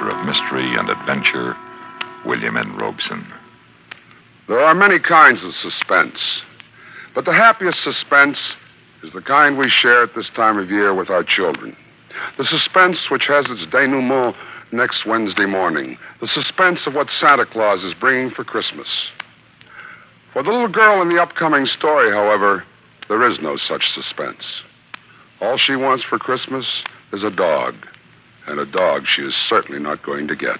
master of mystery and adventure, William N. Robson. There are many kinds of suspense, but the happiest suspense is the kind we share at this time of year with our children. The suspense which has its denouement next Wednesday morning. The suspense of what Santa Claus is bringing for Christmas. For the little girl in the upcoming story, however, there is no such suspense. All she wants for Christmas is a dog, and a dog she is certainly not going to get.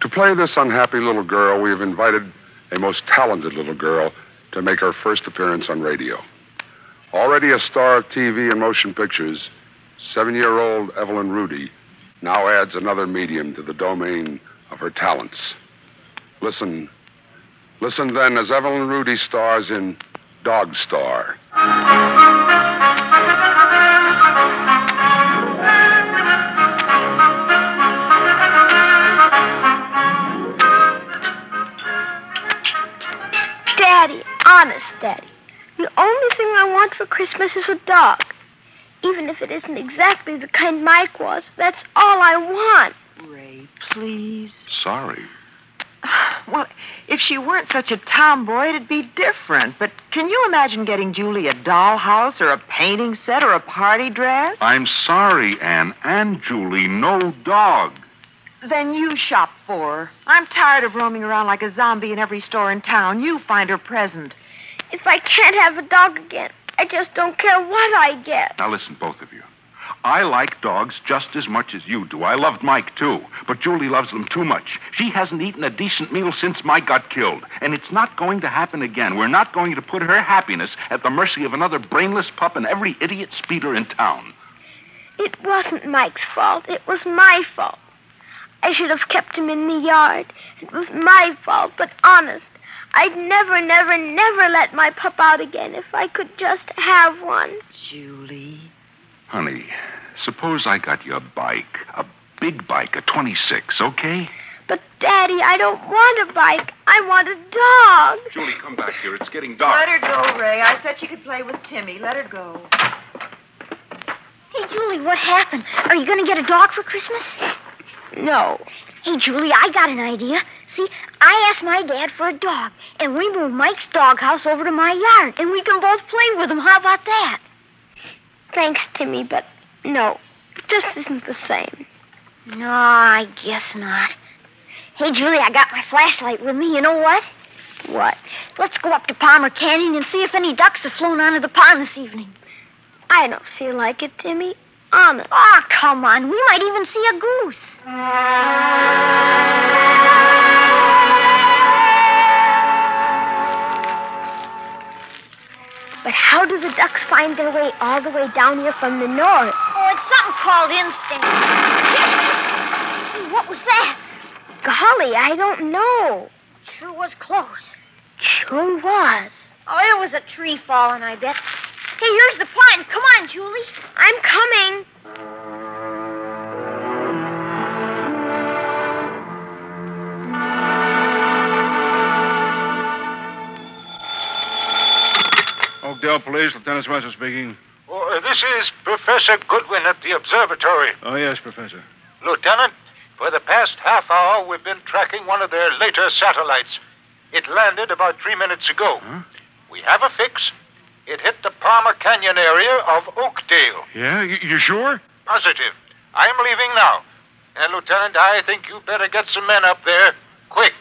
To play this unhappy little girl, we have invited a most talented little girl to make her first appearance on radio. Already a star of TV and motion pictures, seven year old Evelyn Rudie now adds another medium to the domain of her talents. Listen. Listen then as Evelyn Rudie stars in Dog Star. Honest, Daddy. The only thing I want for Christmas is a dog. Even if it isn't exactly the kind Mike was, that's all I want. Ray, please. Sorry. Well, if she weren't such a tomboy, it'd be different. But can you imagine getting Julie a dollhouse or a painting set or a party dress? I'm sorry, Anne. And Julie, no dog. Then you shop for her. I'm tired of roaming around like a zombie in every store in town. You find her present. If I can't have a dog again, I just don't care what I get. Now listen, both of you. I like dogs just as much as you do. I loved Mike, too. But Julie loves them too much. She hasn't eaten a decent meal since Mike got killed. And it's not going to happen again. We're not going to put her happiness at the mercy of another brainless pup and every idiot speeder in town. It wasn't Mike's fault. It was my fault. I should have kept him in the yard. It was my fault, but honest. I'd never, never, never let my pup out again if I could just have one. Julie. Honey, suppose I got you a bike, a big bike, a 26, okay? But, Daddy, I don't want a bike. I want a dog. Julie, come back here. It's getting dark. Let her go, Ray. I said she could play with Timmy. Let her go. Hey, Julie, what happened? Are you going to get a dog for Christmas? No. Hey, Julie, I got an idea. See, I asked my dad for a dog, and we moved Mike's doghouse over to my yard, and we can both play with him. How about that? Thanks, Timmy, but no. It just isn't the same. No, I guess not. Hey, Julie, I got my flashlight with me. You know what? What? Let's go up to Palmer Canyon and see if any ducks have flown onto the pond this evening. I don't feel like it, Timmy. Honest. Oh, ah, come on. We might even see a goose. But how do the ducks find their way all the way down here from the north? Oh, it's something called instinct. What was that? Golly, I don't know. Sure was close. Sure was. Oh, it was a tree falling, I bet. Hey, here's the pond. Come on, Julie. I'm coming. Oakdale Police, Lieutenant Spencer speaking. Oh, uh, this is Professor Goodwin at the observatory. Oh, yes, Professor. Lieutenant, for the past half hour, we've been tracking one of their later satellites. It landed about three minutes ago. Huh? We have a fix. It hit the Palmer Canyon area of Oakdale. Yeah? You, you sure? Positive. I'm leaving now. And, Lieutenant, I think you better get some men up there. Quick.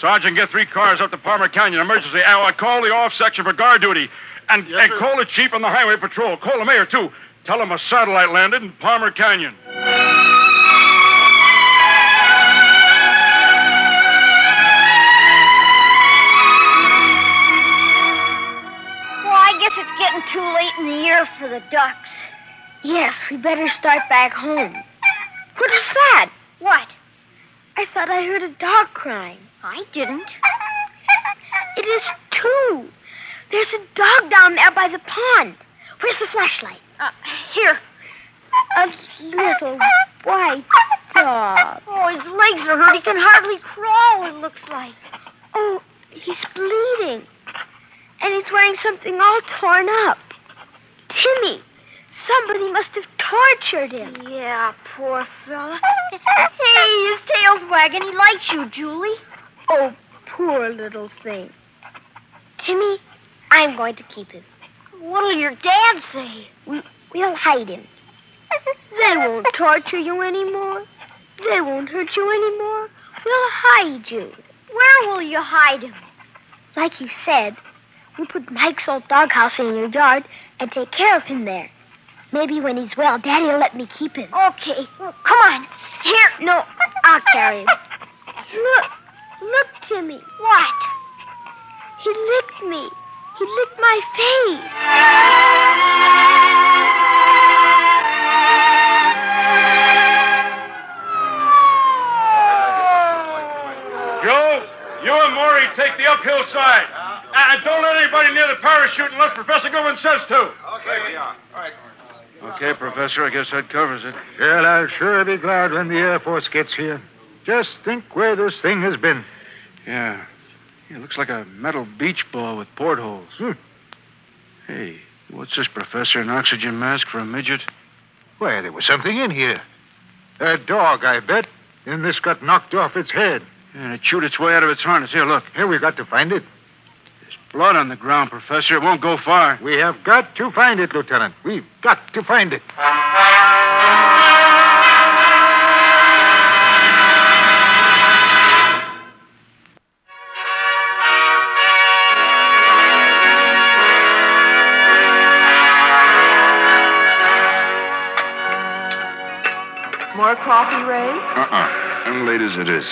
Sergeant, get three cars up to Palmer Canyon. Emergency. I'll call the off section for guard duty. And, and call the chief on the highway patrol. Call the mayor, too. Tell him a satellite landed in Palmer Canyon. The year for the ducks. Yes, we better start back home. What was that? What? I thought I heard a dog crying. I didn't. It is two. There's a dog down there by the pond. Where's the flashlight? Uh, here. A little white dog. Oh, his legs are hurt. He can hardly crawl, it looks like. Oh, he's bleeding. And he's wearing something all torn up. Timmy, somebody must have tortured him. Yeah, poor fella. hey, his tail's wagging. He likes you, Julie. Oh, poor little thing. Timmy, I'm going to keep him. What'll your dad say? We'll hide him. They won't torture you anymore. They won't hurt you anymore. We'll hide you. Where will you hide him? Like you said, we'll put Mike's old doghouse in your yard and take care of him there. Maybe when he's well, Daddy'll let me keep him. Okay. Well, come on. Here. No, I'll carry him. Look, look, Timmy. What? He licked me. He licked my face. Joe, you and Maury take the uphill side. And don't let anybody near the parachute unless Professor Goodwin says to. Okay, we are. All right. Okay, Professor, I guess that covers it. Well, I'll sure be glad when the Air Force gets here. Just think where this thing has been. Yeah. yeah it looks like a metal beach ball with portholes. Hmm. Hey, what's this, Professor? An oxygen mask for a midget? Why, there was something in here. A dog, I bet. And this got knocked off its head. And it chewed its way out of its harness. Here, look. Here, we've got to find it. There's blood on the ground, Professor. It won't go far. We have got to find it, Lieutenant. We've got to find it. More coffee, Ray? Uh-uh. Unlate as it is.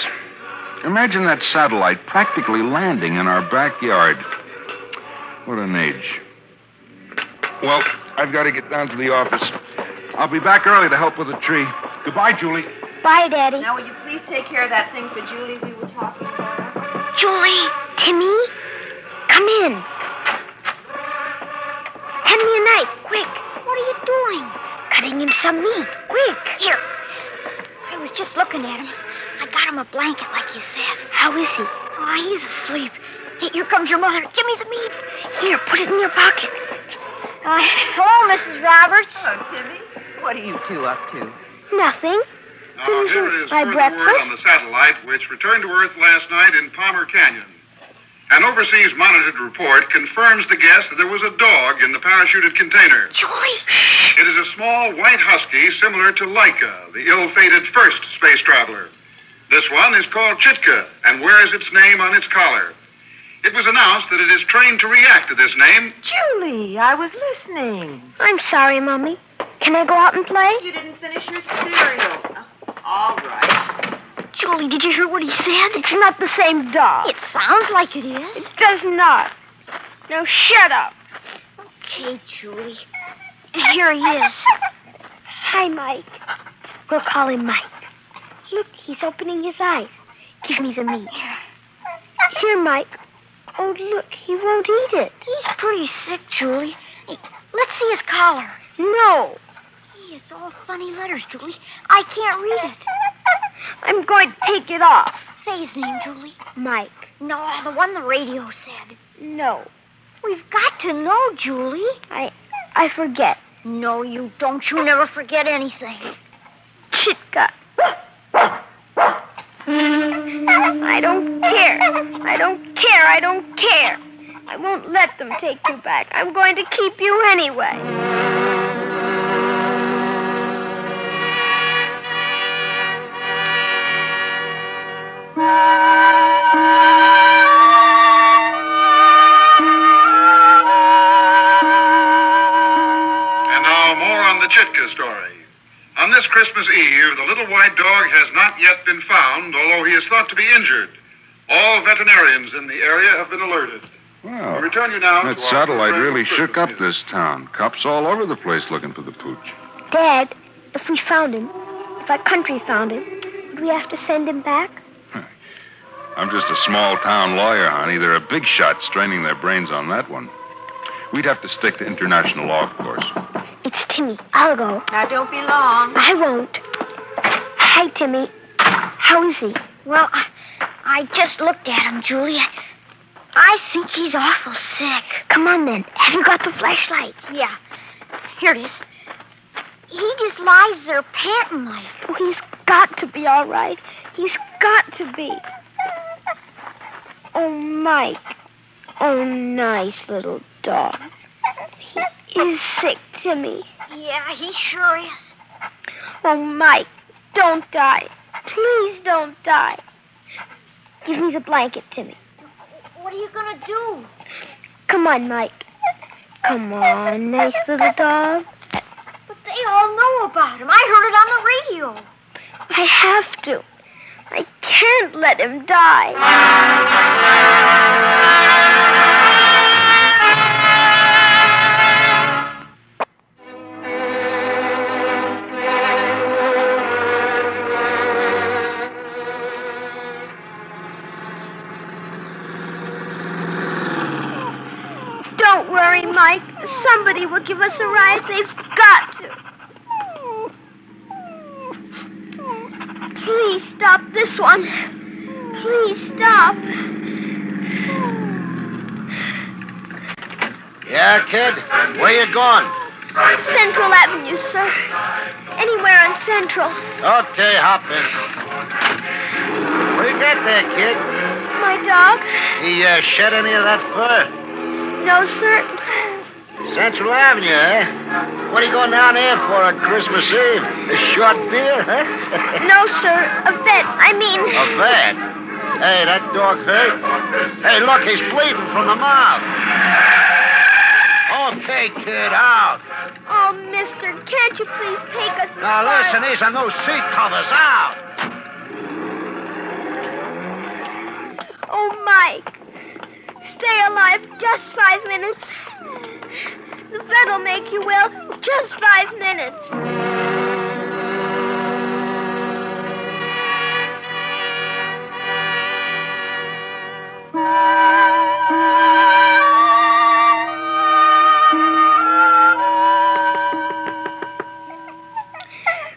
Imagine that satellite practically landing in our backyard. What an age. Well, I've got to get down to the office. I'll be back early to help with the tree. Goodbye, Julie. Bye, Daddy. Now, will you please take care of that thing for Julie we were talking about? Julie, Timmy, come in. Hand me a knife, quick. What are you doing? Cutting him some meat, quick. Here. I was just looking at him. I got him a blanket, like you said. How is he? Oh, he's asleep. Here comes your mother. Give me the meat. Here, put it in your pocket. Uh, hello, Mrs. Roberts. Hello, Timmy. What are you two up to? Nothing. Now, here it is My breakfast? word on the satellite, which returned to Earth last night in Palmer Canyon. An overseas monitored report confirms the guess that there was a dog in the parachuted container. Julie. It is a small white husky similar to Laika, the ill-fated first space traveler. This one is called Chitka and wears its name on its collar. It was announced that it is trained to react to this name. Julie, I was listening. I'm sorry, Mummy. Can I go out and play? You didn't finish your cereal. Uh, all right. Julie, did you hear what he said? It's not the same dog. It sounds like it is. It does not. Now shut up. Okay, Julie. Here he is. Hi, Mike. We'll call him Mike. Look, he's opening his eyes. Give me the meat. Here, Mike. Oh, look, he won't eat it. He's pretty sick, Julie. Hey, let's see his collar. No. Hey, it's all funny letters, Julie. I can't read it. I'm going to take it off. Say his name, Julie. Mike. No, the one the radio said. No. We've got to know, Julie. I I forget. No, you don't. You never forget anything. Chitka. I don't care. I don't care. I don't care. I won't let them take you back. I'm going to keep you anyway. This Christmas Eve, the little white dog has not yet been found, although he is thought to be injured. All veterinarians in the area have been alerted. I Wow. return you now That satellite really of shook Christmas up this town. Cops all over the place looking for the pooch. Dad, if we found him, if our country found him, would we have to send him back? I'm just a small town lawyer, honey. There are a big shots straining their brains on that one. We'd have to stick to international law, of course. Timmy. I'll go. Now, don't be long. I won't. Hi, Timmy. How is he? Well, I, I just looked at him, Julia. I, I think he's awful sick. Come on then. Have you got the flashlight? Yeah. Here it is. He just lies there panting like. Oh, he's got to be all right. He's got to be. Oh, Mike. Oh, nice little dog. He is sick, Timmy. Yeah, he sure is. Oh, Mike, don't die. Please don't die. Give me the blanket, Timmy. What are you gonna do? Come on, Mike. Come on, nice little dog. But they all know about him. I heard it on the radio. I have to. I can't let him die. Give us a ride. They've got to. Please stop this one. Please stop. Yeah, kid? Where you going? Central Avenue, sir. Anywhere on Central. Okay, hop in. What do you got there, kid? My dog? He uh, shed any of that fur? No, sir. Central Avenue, eh? What are you going down there for on Christmas Eve? A short beer, huh? No, sir. A vet. I mean. A vet? Hey, that dog hurt? Hey, look, he's bleeding from the mouth. Okay, kid, out. Oh, mister, can't you please take us? Now, listen, these are no seat covers. Out. Oh, Mike. Stay alive just five vet'll make you well. Just five minutes.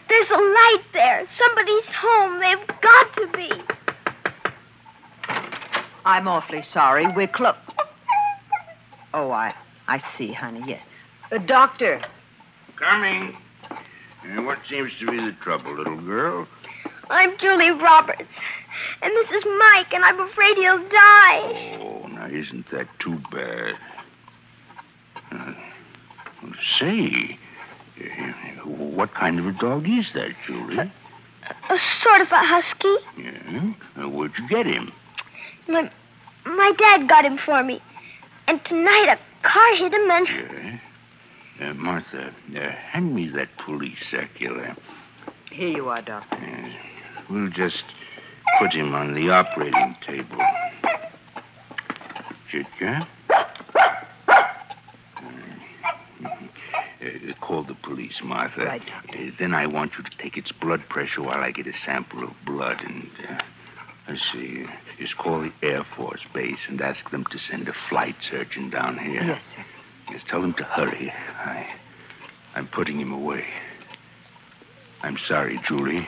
There's a light there. Somebody's home. They've got to be. I'm awfully sorry. We're close. Oh, I, I see, honey. Yes, uh, doctor. Coming. And what seems to be the trouble, little girl? I'm Julie Roberts. And this is Mike, and I'm afraid he'll die. Oh, now isn't that too bad? Uh, say, uh, what kind of a dog is that, Julie? A sort of a husky. Yeah? Uh, where'd you get him? My, my dad got him for me. And tonight a car hit him and. Yeah? Uh, Martha, uh, hand me that police circular. Here you are, doctor. Yes. We'll just put him on the operating table. Chitka? Uh, call the police, Martha. Right. Uh, then I want you to take its blood pressure while I get a sample of blood. And uh, let's see, just call the Air Force Base and ask them to send a flight surgeon down here. Yes, sir. Just tell them to hurry. I, I'm putting him away. I'm sorry, Julie.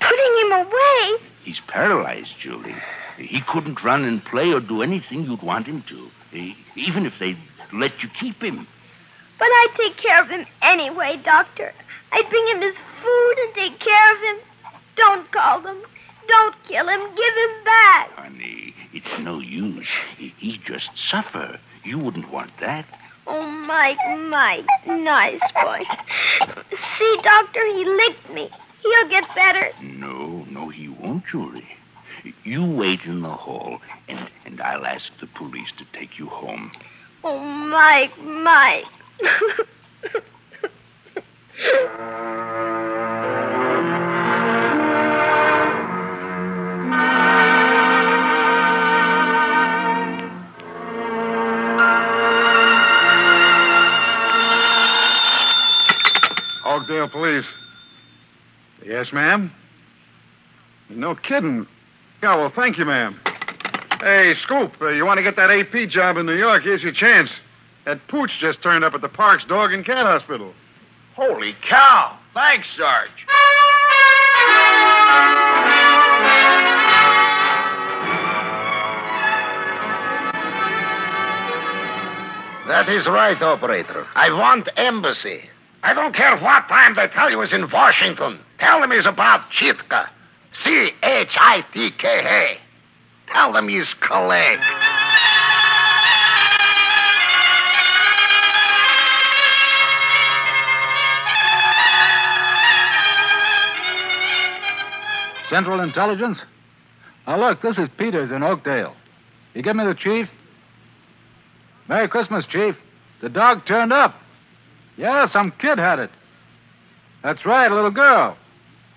Putting him away? He's paralyzed, Julie. He couldn't run and play or do anything you'd want him to, even if they'd let you keep him. But I'd take care of him anyway, Doctor. I'd bring him his food and take care of him. Don't call them. Don't kill him. Give him back. Honey, it's no use. He, he just suffer. You wouldn't want that. Oh, Mike, Mike. Nice boy. See, Doctor, he licked me. He'll get better. No, no, he won't, Julie. You wait in the hall, and, and I'll ask the police to take you home. Oh, Mike, Mike. Oakdale Police. Yes, ma'am? No kidding. Yeah, well, thank you, ma'am. Hey, Scoop, uh, you want to get that AP job in New York? Here's your chance. That pooch just turned up at the Parks Dog and Cat Hospital. Holy cow. Thanks, Sarge. That is right, operator. I want embassy. I don't care what time they tell you is in Washington. Tell them he's about Chitka. C H I T K A. Tell them he's collect. Central Intelligence? Now, look, this is Peters in Oakdale. You give me the chief? Merry Christmas, Chief. The dog turned up. Yeah, some kid had it. That's right, a little girl.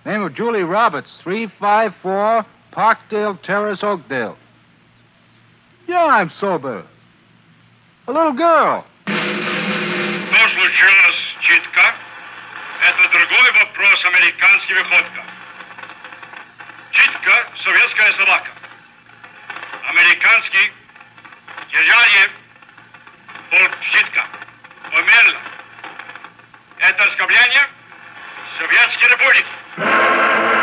Name of Julie Roberts, 354 Parkdale Terrace, Oakdale. Yeah, I'm sober. A little girl. Что случилось, Читка? Это другой вопрос американский выходка. Читка — советская собака. Американский дядя полк Читка. Умерла. Это оскорбление Советской Республики.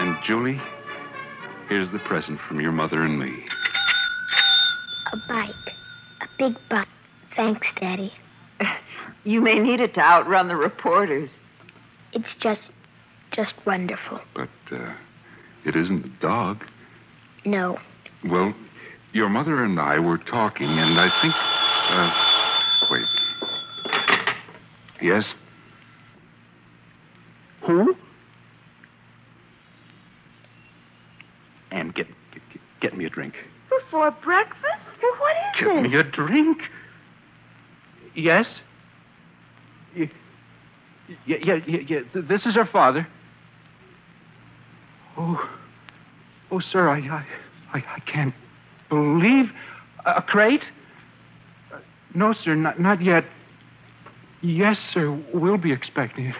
And Julie, here's the present from your mother and me. A bike. A big bike. Thanks, Daddy. You may need it to outrun the reporters. It's just, just wonderful. But uh, it isn't a dog. No. Well, your mother and I were talking, and I think. Uh, wait. Yes? Who? And get, get, get me a drink. Before breakfast? Well, what is Get it? me a drink. Yes? Yeah, yeah, yeah, yeah. Th- This is her father. Oh, oh, sir, I, I, I, I can't believe a crate. Uh, no, sir, not, not yet. Yes, sir, we'll be expecting it.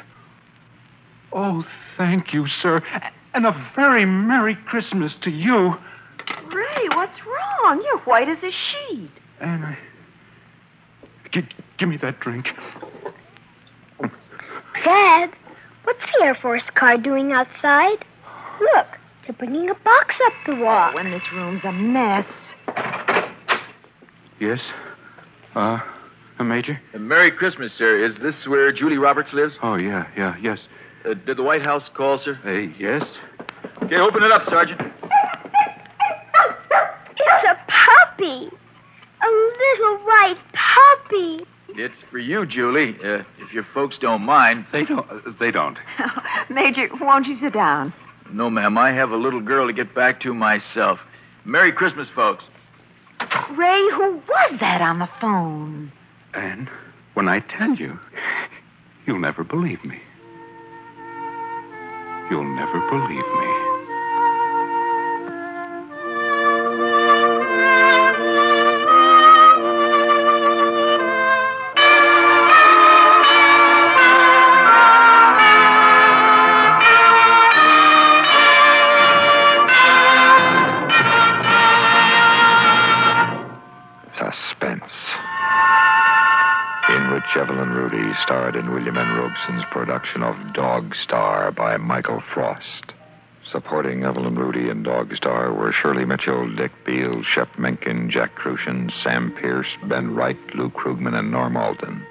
Oh, thank you, sir, and a very merry Christmas to you. Ray, what's wrong? You're white as a sheet. And I. give me that drink. Dad, what's the Air Force car doing outside? Look, they're bringing a box up the wall. When this room's a mess. Yes? Uh, a major? Merry Christmas, sir. Is this where Julie Roberts lives? Oh, yeah, yeah, yes. Uh, did the White House call, sir? Hey, yes? Okay, open it up, Sergeant. It's a puppy. A little white puppy. It's for you, Julie. Uh, if your folks don't mind. They don't. They don't. Major, won't you sit down? No, ma'am. I have a little girl to get back to myself. Merry Christmas, folks. Ray, who was that on the phone? And when I tell you, you'll never believe me. You'll never believe me. Starred in William N. Robson's production of Dog Star by Michael Frost. Supporting Evelyn Rudie in Dog Star were Shirley Mitchell, Dick Beale, Shep Menken, Jack Kruschen, Sam Pierce, Ben Wright, Lou Krugman, and Norm Alden.